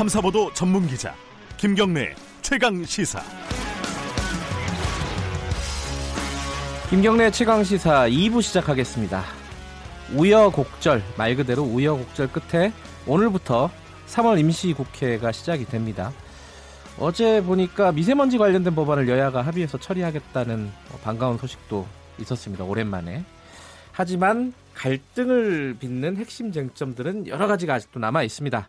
탐사보도 전문 기자 김경래 최강 시사. 김경래 최강 시사 2부 시작하겠습니다. 우여곡절 말 그대로 우여곡절 끝에 오늘부터 3월 임시국회가 시작이 됩니다. 어제 보니까 미세먼지 관련된 법안을 여야가 합의해서 처리하겠다는 반가운 소식도 있었습니다. 오랜만에. 하지만 갈등을 빚는 핵심 쟁점들은 여러 가지가 아직도 남아 있습니다.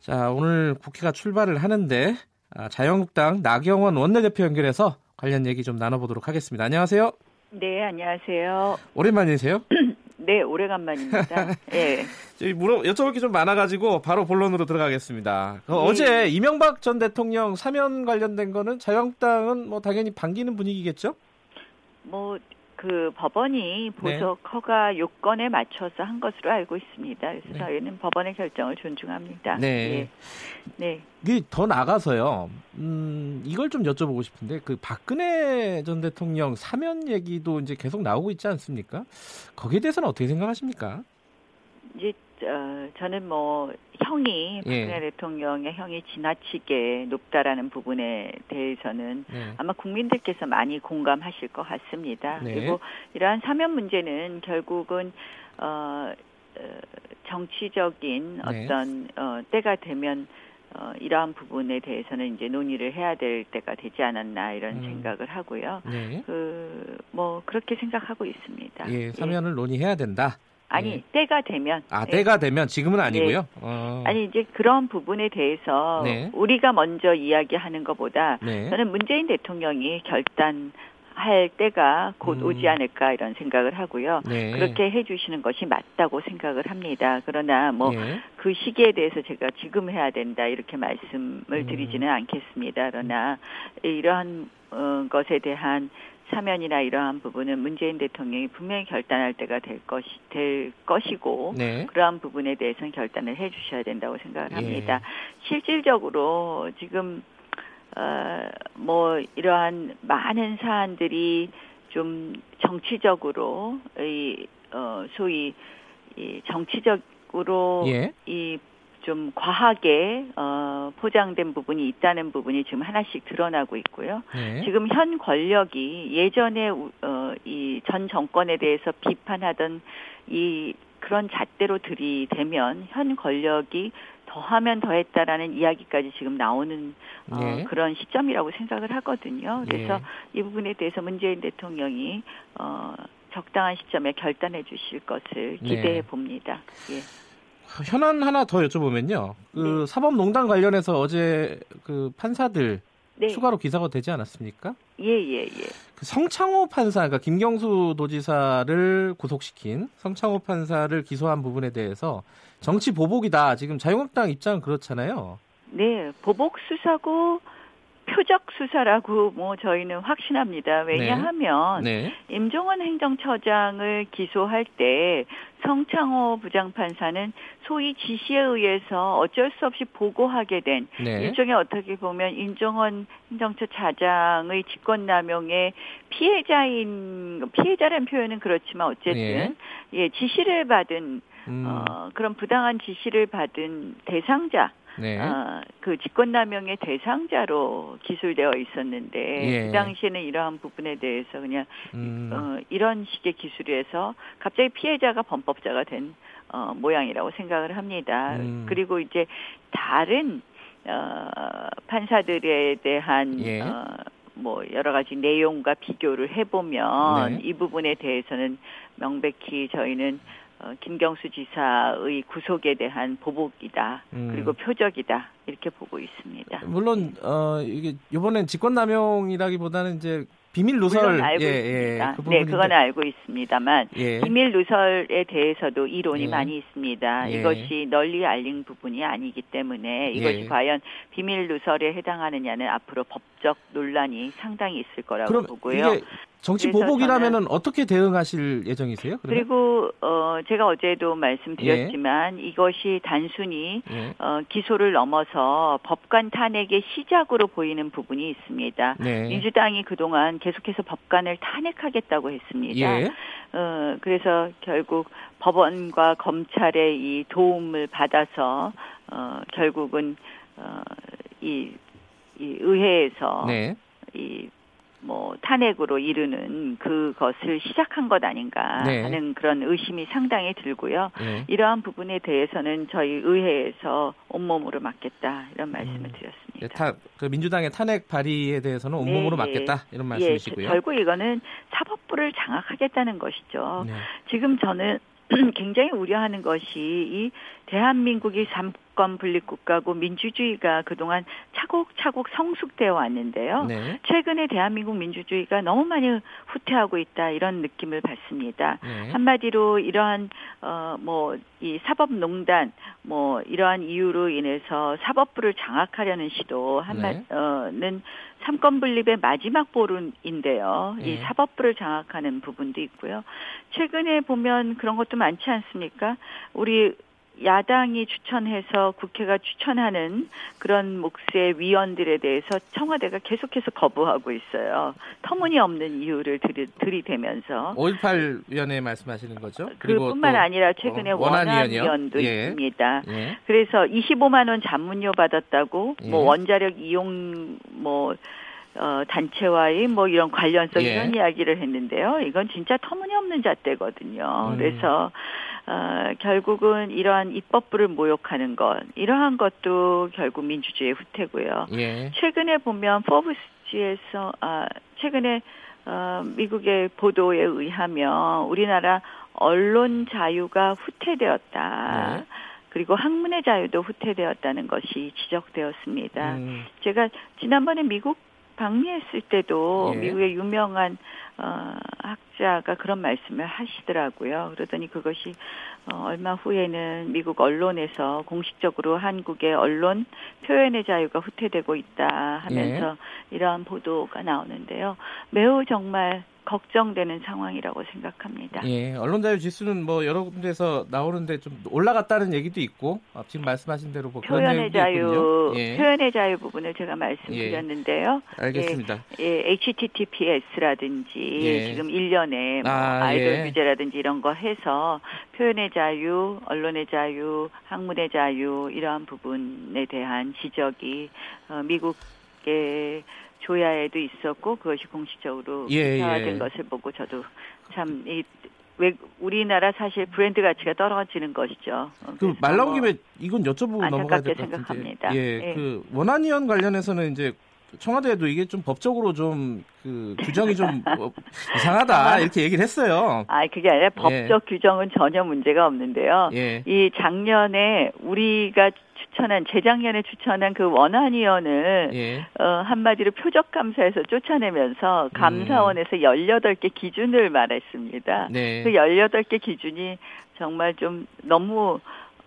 자, 오늘 국회가 출발을 하는데 아, 자유한국당 나경원 원내대표 연결해서 관련 얘기 좀 나눠보도록 하겠습니다. 안녕하세요. 네, 안녕하세요. 오랜만이세요? 네, 오래간만입니다. 예. 저희 물어 여쭤볼 게 좀 많아가지고 바로 본론으로 들어가겠습니다. 그 네. 어제 이명박 전 대통령 사면 관련된 거는 자유한국당은 뭐 당연히 반기는 분위기겠죠? 뭐 그 법원이 네. 보석 네. 허가 요건에 맞춰서 한 것으로 알고 있습니다. 그래서 네. 저희는 법원의 결정을 존중합니다. 네. 예. 네. 이게 더 나가서요. 음, 이걸 좀 여쭤보고 싶은데 그 박근혜 전 대통령 사면 얘기도 이제 계속 나오고 있지 않습니까? 거기에 대해서는 어떻게 생각하십니까? 이제 어, 저는 뭐 형이 예. 박근혜 예. 대통령의 형이 지나치게 높다라는 부분에 대해서는 네. 아마 국민들께서 많이 공감하실 것 같습니다. 네. 그리고 이러한 사면 문제는 결국은 어, 어 정치적인 네. 어떤 어, 때가 되면 어, 이러한 부분에 대해서는 이제 논의를 해야 될 때가 되지 않았나 이런 음. 생각을 하고요. 네. 그뭐 그렇게 생각하고 있습니다. 예, 사면을 예. 논의해야 된다. 아니 네. 때가 되면 아 네. 때가 되면 지금은 아니고요. 네. 어. 아니 이제 그런 부분에 대해서 네. 우리가 먼저 이야기하는 것보다 네. 저는 문재인 대통령이 결단 할 때가 곧 음. 오지 않을까 이런 생각을 하고요. 네. 그렇게 해주시는 것이 맞다고 생각을 합니다. 그러나 뭐그 네. 시기에 대해서 제가 지금 해야 된다 이렇게 말씀을 음. 드리지는 음. 않겠습니다. 그러나 이러한 어, 것에 대한 사면이나 이러한 부분은 문재인 대통령이 분명히 결단할 때가 될 것이 될 것이고 네. 그러한 부분에 대해서는 결단을 해주셔야 된다고 생각을 합니다. 예. 실질적으로 지금 어 뭐 이러한 많은 사안들이 좀 정치적으로 이 어 소위 이 정치적으로 예. 이 좀 과하게 어, 포장된 부분이 있다는 부분이 지금 하나씩 드러나고 있고요. 네. 지금 현 권력이 예전에 어, 이 전 정권에 대해서 비판하던 이 그런 잣대로 들이대면 현 권력이 더하면 더했다라는 이야기까지 지금 나오는 어, 네. 그런 시점이라고 생각을 하거든요. 그래서 네. 이 부분에 대해서 문재인 대통령이 어, 적당한 시점에 결단해 주실 것을 기대해 네. 봅니다. 예. 현안 하나 더 여쭤보면요. 그 네. 사법농단 관련해서 어제 그 판사들 네. 추가로 기사가 되지 않았습니까? 예, 예, 예. 그 성창호 판사, 그러니까 김경수 도지사를 구속시킨 성창호 판사를 기소한 부분에 대해서 정치 보복이다. 지금 자유한국당 입장은 그렇잖아요. 네, 보복 수사고 표적 수사라고 뭐 저희는 확신합니다. 왜냐하면 네. 네. 임종원 행정처장을 기소할 때 성창호 부장판사는 소위 지시에 의해서 어쩔 수 없이 보고하게 된 네. 일종의 어떻게 보면 임종원 행정처 차장의 직권남용의 피해자인 피해자라는 표현은 그렇지만 어쨌든 네. 예 지시를 받은 음. 어, 그런 부당한 지시를 받은 대상자 네. 어, 그 직권남용의 대상자로 기술되어 있었는데 예. 그 당시에는 이러한 부분에 대해서 그냥 음. 어, 이런 식의 기술에서 갑자기 피해자가 범법자가 된 어, 모양이라고 생각을 합니다. 음. 그리고 이제 다른 어, 판사들에 대한 예. 어, 뭐 여러 가지 내용과 비교를 해보면 네. 이 부분에 대해서는 명백히 저희는 어, 김경수 지사의 구속에 대한 보복이다 음. 그리고 표적이다 이렇게 보고 있습니다. 물론 어 이게 이번엔 직권남용이라기보다는 이제 비밀 누설 알고 예, 있습니다. 예, 그 네, 그건 알고 있습니다만 예. 비밀 누설에 대해서도 이론이 예. 많이 있습니다. 예. 이것이 널리 알린 부분이 아니기 때문에 이것이 예. 과연 비밀 누설에 해당하느냐는 앞으로 법적 논란이 상당히 있을 거라고 보고요. 정치 보복이라면은 어떻게 대응하실 예정이세요? 그러면? 그리고 어 제가 어제도 말씀드렸지만 예. 이것이 단순히 예. 어 기소를 넘어서 법관 탄핵의 시작으로 보이는 부분이 있습니다. 네. 민주당이 그동안 계속해서 법관을 탄핵하겠다고 했습니다. 예. 어 그래서 결국 법원과 검찰의 이 도움을 받아서 어, 어, 결국은 어, 이, 이 의회에서 네. 이 뭐 탄핵으로 이르는 그것을 시작한 것 아닌가 네. 하는 그런 의심이 상당히 들고요. 네. 이러한 부분에 대해서는 저희 의회에서 온몸으로 막겠다 이런 말씀을 음. 드렸습니다. 네, 타, 그 민주당의 탄핵 발의에 대해서는 온몸으로 네, 막겠다 이런 예, 말씀이시고요. 예, 결국 이거는 사법부를 장악하겠다는 것이죠. 네. 지금 저는 굉장히 우려하는 것이 이 대한민국이 삼권 분립 국가고 민주주의가 그동안 차곡차곡 성숙되어 왔는데요. 네. 최근에 대한민국 민주주의가 너무 많이 후퇴하고 있다 이런 느낌을 받습니다. 네. 한마디로 이러한 어뭐 이 사법농단 뭐 이러한 이유로 인해서 사법부를 장악하려는 시도 한마는 네. 삼권 분립의 마지막 보름인데요. 이 네. 사법부를 장악하는 부분도 있고요. 최근에 보면 그런 것도 많지 않습니까? 우리 야당이 추천해서 국회가 추천하는 그런 몫의 위원들에 대해서 청와대가 계속해서 거부하고 있어요. 터무니없는 이유를 들이, 들이대면서. 5.18 위원회 말씀하시는 거죠? 그뿐만 아니라 최근에 어, 원안 위원도 예. 있습니다. 예. 그래서 25만 원 잔문료 받았다고 예. 뭐 원자력 이용 뭐 어, 단체와의 뭐 이런 관련성 예. 이런 이야기를 했는데요. 이건 진짜 터무니없는 잣대거든요. 음. 그래서 어, 결국은 이러한 입법부를 모욕하는 것 이러한 것도 결국 민주주의의 후퇴고요. 예. 최근에 보면 포브스지에서 아, 최근에 어, 미국의 보도에 의하면 우리나라 언론 자유가 후퇴되었다. 네. 그리고 학문의 자유도 후퇴되었다는 것이 지적되었습니다. 음. 제가 지난번에 미국 방미했을 때도 예. 미국의 유명한 어, 학자가 그런 말씀을 하시더라고요. 그러더니 그것이 어, 얼마 후에는 미국 언론에서 공식적으로 한국의 언론 표현의 자유가 후퇴되고 있다 하면서 예. 이러한 보도가 나오는데요. 매우 정말 걱정되는 상황이라고 생각합니다. 예, 언론 자유 지수는 뭐 여러 군데서 나오는데 좀 올라갔다는 얘기도 있고 어, 지금 말씀하신 대로 뭐 표현의 자유, 예. 표현의 자유 부분을 제가 말씀드렸는데요. 예, 알겠습니다. 예, 예 HTTPS라든지 예. 지금 1년에 뭐 아, 이돌 예. 규제라든지 이런 거 해서 표현의 자유, 언론의 자유, 학문의 자유 이러한 부분에 대한 지적이 어, 미국의 조야에도 있었고 그것이 공식적으로 예, 기사화된 예. 것을 보고 저도 참이 왜 우리나라 사실 브랜드 가치가 떨어지는 것이죠. 그말 나온 김에 이건 여쭤보고 넘어가야 될 것 같은데. 예, 예, 그 원안위원 관련해서는 이제 청와대도 이게 좀 법적으로 좀 그 규정이 좀뭐 이상하다 이렇게 얘기를 했어요. 아 그게 아니라 예. 법적 예. 규정은 전혀 문제가 없는데요. 예. 이 작년에 우리가 추천한 재작년에 추천한 그 원안 위원을 예. 어, 한마디로 표적 감사에서 쫓아내면서 음. 감사원에서 음. 18개 기준을 말했습니다. 네. 그 18개 기준이 정말 좀 너무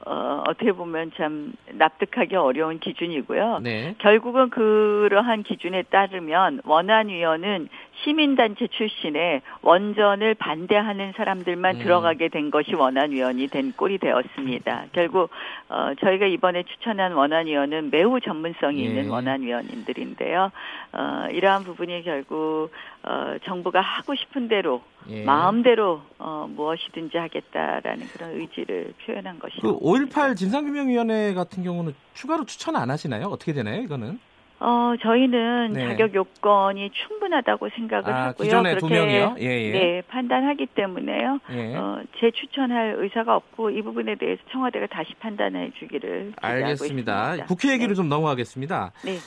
어, 어떻게 보면 참 납득하기 어려운 기준이고요. 네. 결국은 그러한 기준에 따르면 원안위원은 시민단체 출신의 원전을 반대하는 사람들만 음. 들어가게 된 것이 원안위원이 된 꼴이 되었습니다. 결국 어, 저희가 이번에 추천한 원안위원은 매우 전문성이 예. 있는 원안위원님들인데요. 어, 이러한 부분이 결국 어, 정부가 하고 싶은 대로 예. 마음대로 어, 무엇이든지 하겠다라는 그런 의지를 표현한 것이죠. 그5.18 진상규명위원회 같은 경우는 추가로 추천 안 하시나요? 어떻게 되나요? 이거는? 어, 저희는 네. 자격 요건이 충분하다고 생각을 아, 하고요. 두 명이요? 예, 예. 네, 판단하기 때문에요. 예. 어, 재추천할 의사가 없고 이 부분에 대해서 청와대가 다시 판단해 주기를 알겠습니다. 있습니다. 국회 얘기를 네. 좀 넘어가겠습니다. 네.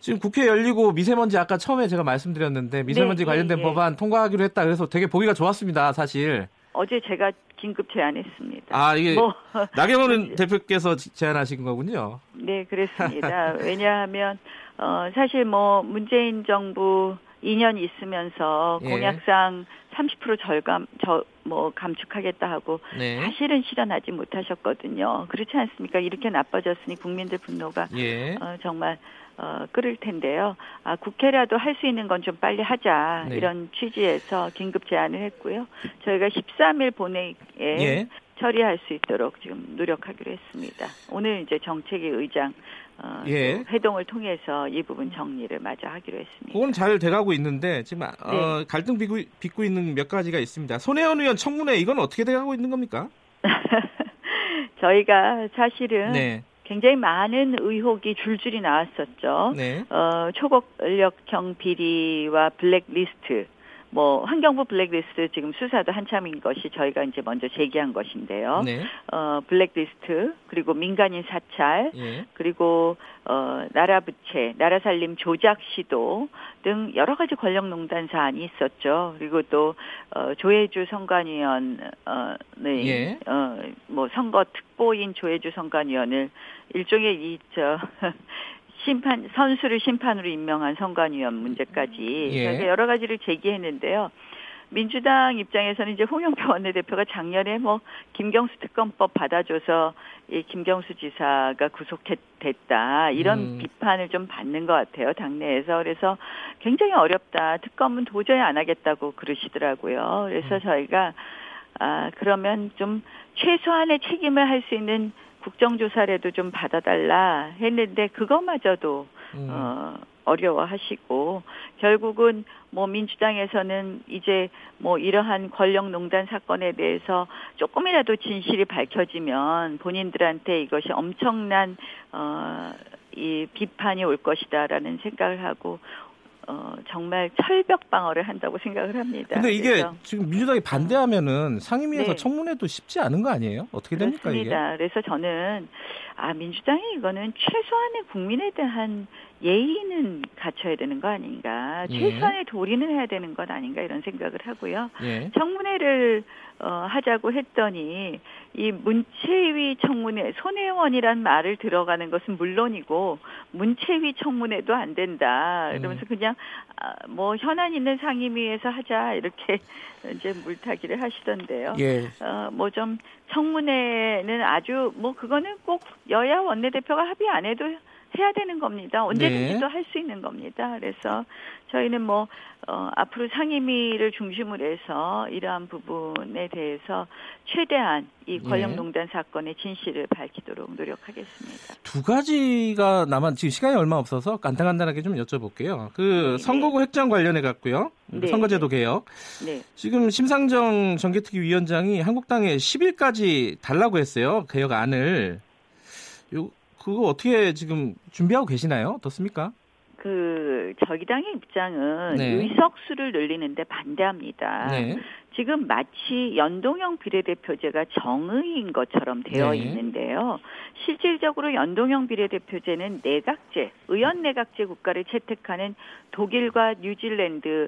지금 국회 열리고 미세먼지 아까 처음에 제가 말씀드렸는데 미세먼지 네, 관련된 예, 법안 통과하기로 했다 그래서 되게 보기가 좋았습니다, 사실. 어제 제가 긴급 제안했습니다. 아 이게 뭐, 나경원 대표께서 제안하신 거군요. 네, 그렇습니다. 왜냐하면 어, 사실 뭐 문재인 정부 2년 있으면서 예. 공약상 30% 절감 저 뭐 감축하겠다 하고 네. 사실은 실현하지 못하셨거든요. 그렇지 않습니까? 이렇게 나빠졌으니 국민들 분노가 예. 어, 정말 어, 끓을 텐데요. 아, 국회라도 할 수 있는 건 좀 빨리 하자. 네. 이런 취지에서 긴급 제안을 했고요. 저희가 13일 본회의에 예. 처리할 수 있도록 지금 노력하기로 했습니다. 오늘 이제 정책위 의장 어, 예. 회동을 통해서 이 부분 정리를 마저 하기로 했습니다. 그건 잘 돼가고 있는데 지금 어, 네. 어, 갈등 빚고, 빚고 있는 몇 가지가 있습니다. 손혜원 의원 청문회 이건 어떻게 돼가고 있는 겁니까? 저희가 사실은 네. 굉장히 많은 의혹이 줄줄이 나왔었죠. 네. 어, 초고력형 비리와 블랙리스트 뭐 환경부 블랙리스트 지금 수사도 한참인 것이 저희가 이제 먼저 제기한 것인데요. 네. 어 블랙리스트 그리고 민간인 사찰 예. 그리고 어 나라 부채, 나라 살림 조작 시도 등 여러 가지 권력농단 사안이 있었죠. 그리고 또 어, 조혜주 선관위원 어, 네, 예. 어 뭐 선거 특보인 조혜주 선관위원을 일종의 이저 심판 선수를 심판으로 임명한 선관위원 문제까지 예. 여러 가지를 제기했는데요. 민주당 입장에서는 이제 홍영표 원내대표가 작년에 뭐 김경수 특검법 받아줘서 이 김경수 지사가 구속됐다 이런 음. 비판을 좀 받는 것 같아요 당내에서 그래서 굉장히 어렵다 특검은 도저히 안 하겠다고 그러시더라고요 그래서 음. 저희가 아 그러면 좀 최소한의 책임을 할 수 있는 국정조사라도 좀 받아달라 했는데 그것마저도 음. 어, 어려워하시고 결국은 뭐 민주당에서는 이제 뭐 이러한 권력농단 사건에 대해서 조금이라도 진실이 밝혀지면 본인들한테 이것이 엄청난 어 이 비판이 올 것이다라는 생각을 하고 어, 정말 철벽 방어를 한다고 생각을 합니다. 근데 이게 지금 민주당이 반대하면은 상임위에서 네. 청문회도 쉽지 않은 거 아니에요? 어떻게 됩니까 그렇습니다. 이게? 그래서 저는 아 민주당이 이거는 최소한의 국민에 대한 예의는 갖춰야 되는 거 아닌가, 예. 최소한의 도리는 해야 되는 것 아닌가 이런 생각을 하고요. 예. 청문회를 어, 하자고 했더니 이 문체위 청문회 손혜원이란 말을 들어가는 것은 물론이고 문체위 청문회도 안 된다. 이러면서 음. 그냥 아, 뭐 현안 있는 상임위에서 하자 이렇게 이제 물타기를 하시던데요. 예. 어, 뭐 좀 청문회는 아주 뭐 그거는 꼭 여야 원내대표가 합의 안 해도 해야 되는 겁니다. 언제든지 도할수 있는 겁니다. 그래서 저희는 뭐 어, 앞으로 상임위를 중심으로 해서 이러한 부분에 대해서 최대한 이 네. 권력농단 네. 사건의 진실을 밝히도록 노력하겠습니다. 두 가지가 남은 지금 시간이 얼마 없어서 간단간단하게 좀 여쭤볼게요. 그 네. 네. 선거구 획정 관련해 갖고요. 네. 선거제도 개혁. 네. 지금 심상정 정개특위 위원장이 한국당에 10일까지 달라고 했어요. 개혁안을. 요 그거 어떻게 지금 준비하고 계시나요? 어떻습니까? 그 저희 당의 입장은 네. 의석수를 늘리는데 반대합니다. 네. 지금 마치 연동형 비례대표제가 정의인 것처럼 되어 네. 있는데요. 실질적으로 연동형 비례대표제는 내각제, 의원 내각제 국가를 채택하는 독일과 뉴질랜드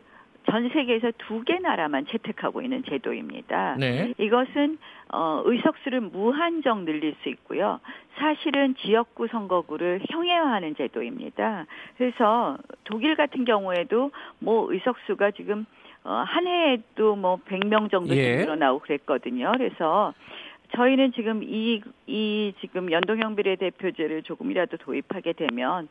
전 세계에서 두 개 나라만 채택하고 있는 제도입니다. 네. 이것은 어, 의석수를 무한정 늘릴 수 있고요. 사실은 지역구 선거구를 형해화하는 제도입니다. 그래서 독일 같은 경우에도 뭐 의석수가 지금 어, 한 해에도 뭐 100명 정도 예. 늘어나고 그랬거든요. 그래서 저희는 지금 이, 이 지금 연동형 비례대표제를 조금이라도 도입하게 되면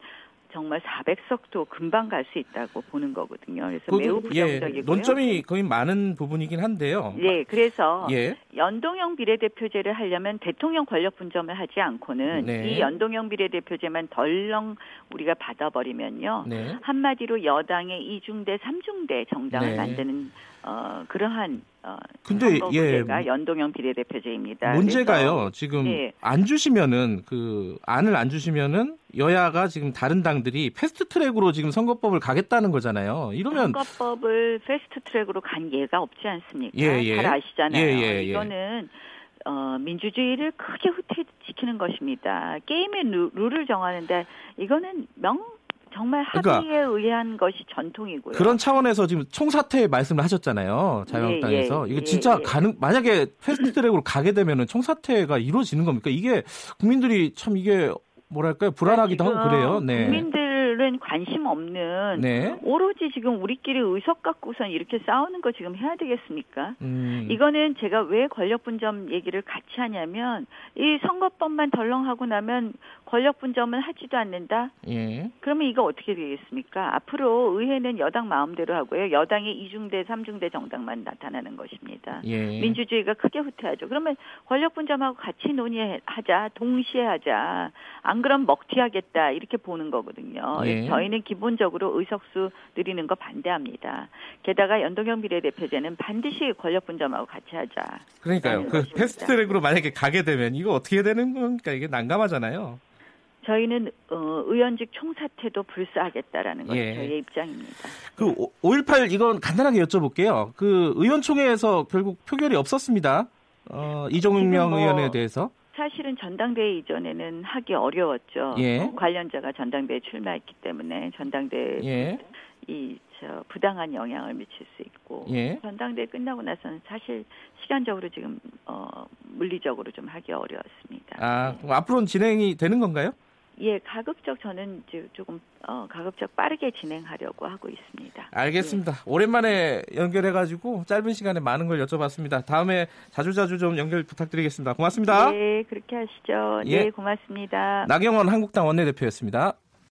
정말 400석도 금방 갈 수 있다고 보는 거거든요. 그래서 그, 매우 예, 부정적이고요. 예, 논점이 거의 많은 부분이긴 한데요. 네, 그래서 예. 연동형 비례대표제를 하려면 대통령 권력 분점을 하지 않고는 네. 이 연동형 비례대표제만 덜렁 우리가 받아버리면요. 네. 한마디로 여당의 이중대, 삼중대 정당을 네. 만드는 어, 그러한 어, 근데 예 연동형 비례대표제입니다. 문제가요. 그래서, 지금 예. 안 주시면은 그 안을 안 주시면은 여야가 지금 다른 당들이 패스트트랙으로 지금 선거법을 가겠다는 거잖아요. 이러면 선거법을 패스트트랙으로 간 예가 없지 않습니까? 예, 예. 잘 아시잖아요. 예, 예, 예. 이거는 어, 민주주의를 크게 후퇴시키는 것입니다. 게임의 루, 룰을 정하는데 이거는 명 정말 그러니까 합의에 그러니까 의한 것이 전통이고요. 그런 차원에서 지금 총사퇴 말씀을 하셨잖아요. 자유한국당에서 예, 예, 이게 진짜 예, 예. 가능 만약에 패스트트랙으로 가게 되면은 총사퇴가 이루어지는 겁니까? 이게 국민들이 참 이게 뭐랄까요 불안하기도 하고 그래요. 네. 국민들 사실은 관심 없는 네. 오로지 지금 우리끼리 의석 갖고선 이렇게 싸우는 거 지금 해야 되겠습니까? 음. 이거는 제가 왜 권력 분점 얘기를 같이 하냐면 이 선거법만 덜렁하고 나면 권력 분점은 하지도 않는다. 예. 그러면 이거 어떻게 되겠습니까? 앞으로 의회는 여당 마음대로 하고요. 여당의 이중대, 삼중대 정당만 나타나는 것입니다. 예. 민주주의가 크게 후퇴하죠. 그러면 권력 분점하고 같이 논의하자, 동시에 하자. 안 그럼 먹튀하겠다 이렇게 보는 거거든요. 예. 저희는 기본적으로 의석수 늘리는 거 반대합니다. 게다가 연동형 비례대표제는 반드시 권력 분점하고 같이 하자. 그러니까요. 그 패스트트랙으로 만약에 가게 되면 이거 어떻게 되는 겁니까? 이게 난감하잖아요. 저희는 어, 의원직 총사퇴도 불사하겠다라는 것이 예. 저희의 입장입니다. 그 5.18 이건 간단하게 여쭤볼게요. 그 의원총회에서 결국 표결이 없었습니다. 어, 이종명 뭐 의원에 대해서. 사실은 전당대회 이전에는 하기 어려웠죠. 예. 어, 관련자가 전당대회에 출마했기 때문에 전당대회 예. 이저 부당한 영향을 미칠 수 있고 예. 전당대회 끝나고 나서는 사실 시간적으로 지금 어 물리적으로 좀 하기 어려웠습니다. 아 네. 앞으로는 진행이 되는 건가요? 예, 가급적 저는 이제 조금 어, 가급적 빠르게 진행하려고 하고 있습니다. 알겠습니다. 예. 오랜만에 연결해 가지고 짧은 시간에 많은 걸 여쭤봤습니다. 다음에 자주자주 좀 연결 부탁드리겠습니다. 고맙습니다. 네, 그렇게 하시죠. 예. 네, 고맙습니다. 나경원 한국당 원내대표였습니다.